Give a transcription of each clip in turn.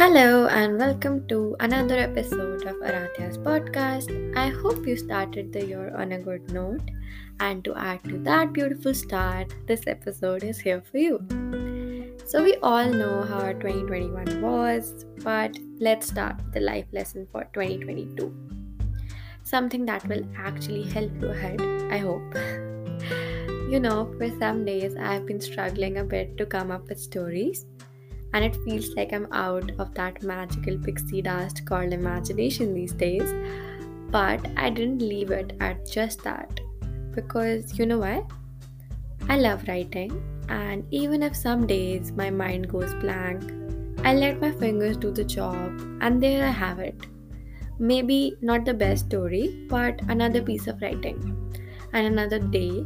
Hello and welcome to another episode of Aaradhya's podcast. I hope you started the year on a good note. And to add to that beautiful start, this episode is here for you. So, we all know how our 2021 was, but let's start the life lesson for 2022. Something that will actually help you ahead, I hope. you know, for some days I've been struggling a bit to come up with stories and it feels like I'm out of that magical pixie dust called imagination these days. But I didn't leave it at just that because you know what? I love writing, and even if some days my mind goes blank, I let my fingers do the job, and there I have it. Maybe not the best story, but another piece of writing, and another day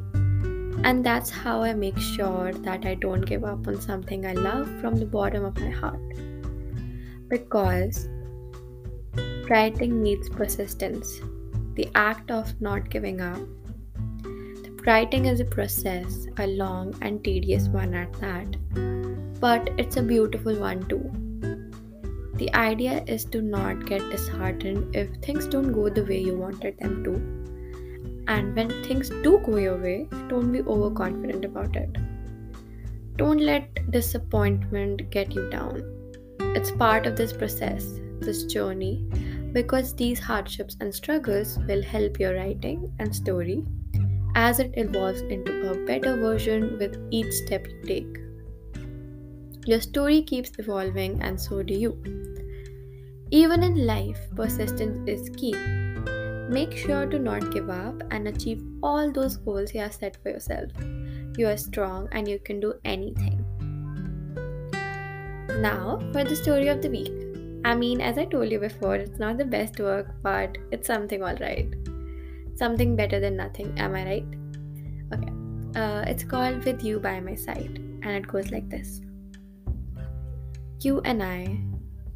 and that's how I make sure that I don't give up on something I love from the bottom of my heart. Because writing needs persistence, the act of not giving up. The Writing is a process, a long and tedious one at that, but it's a beautiful one too. The idea is to not get disheartened if things don't go the way you wanted them to and when things do go your way, don't be overconfident about it. Don't let disappointment get you down. It's part of this process, this journey, because these hardships and struggles will help your writing and story as it evolves into a better version with each step you take. Your story keeps evolving, and so do you. Even in life, persistence is key. Make sure to not give up and achieve all those goals you have set for yourself. You are strong and you can do anything. Now, for the story of the week. I mean, as I told you before, it's not the best work, but it's something alright. Something better than nothing, am I right? Okay. Uh, it's called With You by My Side, and it goes like this You and I,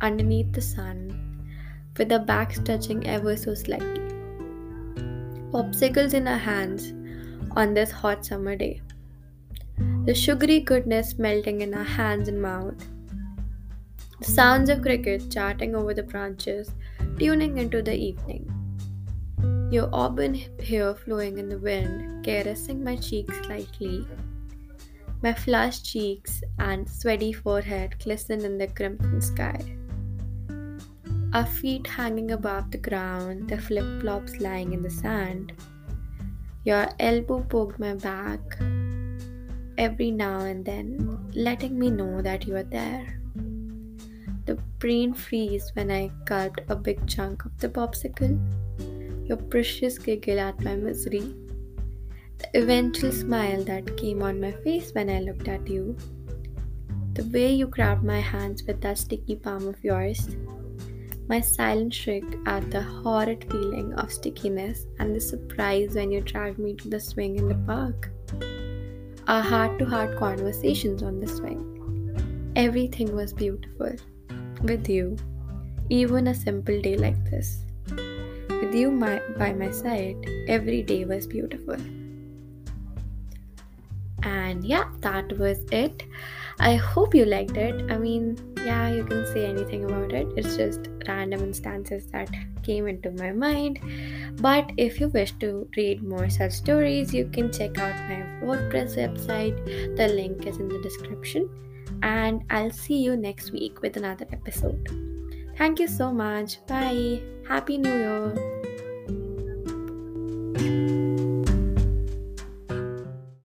underneath the sun, with our backs touching ever so slightly popsicles in our hands on this hot summer day. The sugary goodness melting in our hands and mouth. The sounds of crickets chatting over the branches, tuning into the evening. Your auburn hair flowing in the wind, caressing my cheeks slightly. My flushed cheeks and sweaty forehead glisten in the crimson sky. Our feet hanging above the ground, the flip flops lying in the sand. Your elbow poked my back every now and then, letting me know that you are there. The brain freeze when I gulped a big chunk of the popsicle. Your precious giggle at my misery. The eventual smile that came on my face when I looked at you. The way you grabbed my hands with that sticky palm of yours my silent shriek at the horrid feeling of stickiness and the surprise when you dragged me to the swing in the park. Our heart to heart conversations on the swing. Everything was beautiful. With you, even a simple day like this. With you my, by my side, every day was beautiful. And yeah, that was it. I hope you liked it. I mean, yeah, you can say anything about it. It's just random instances that came into my mind. But if you wish to read more such stories, you can check out my WordPress website. The link is in the description. And I'll see you next week with another episode. Thank you so much. Bye. Happy New Year.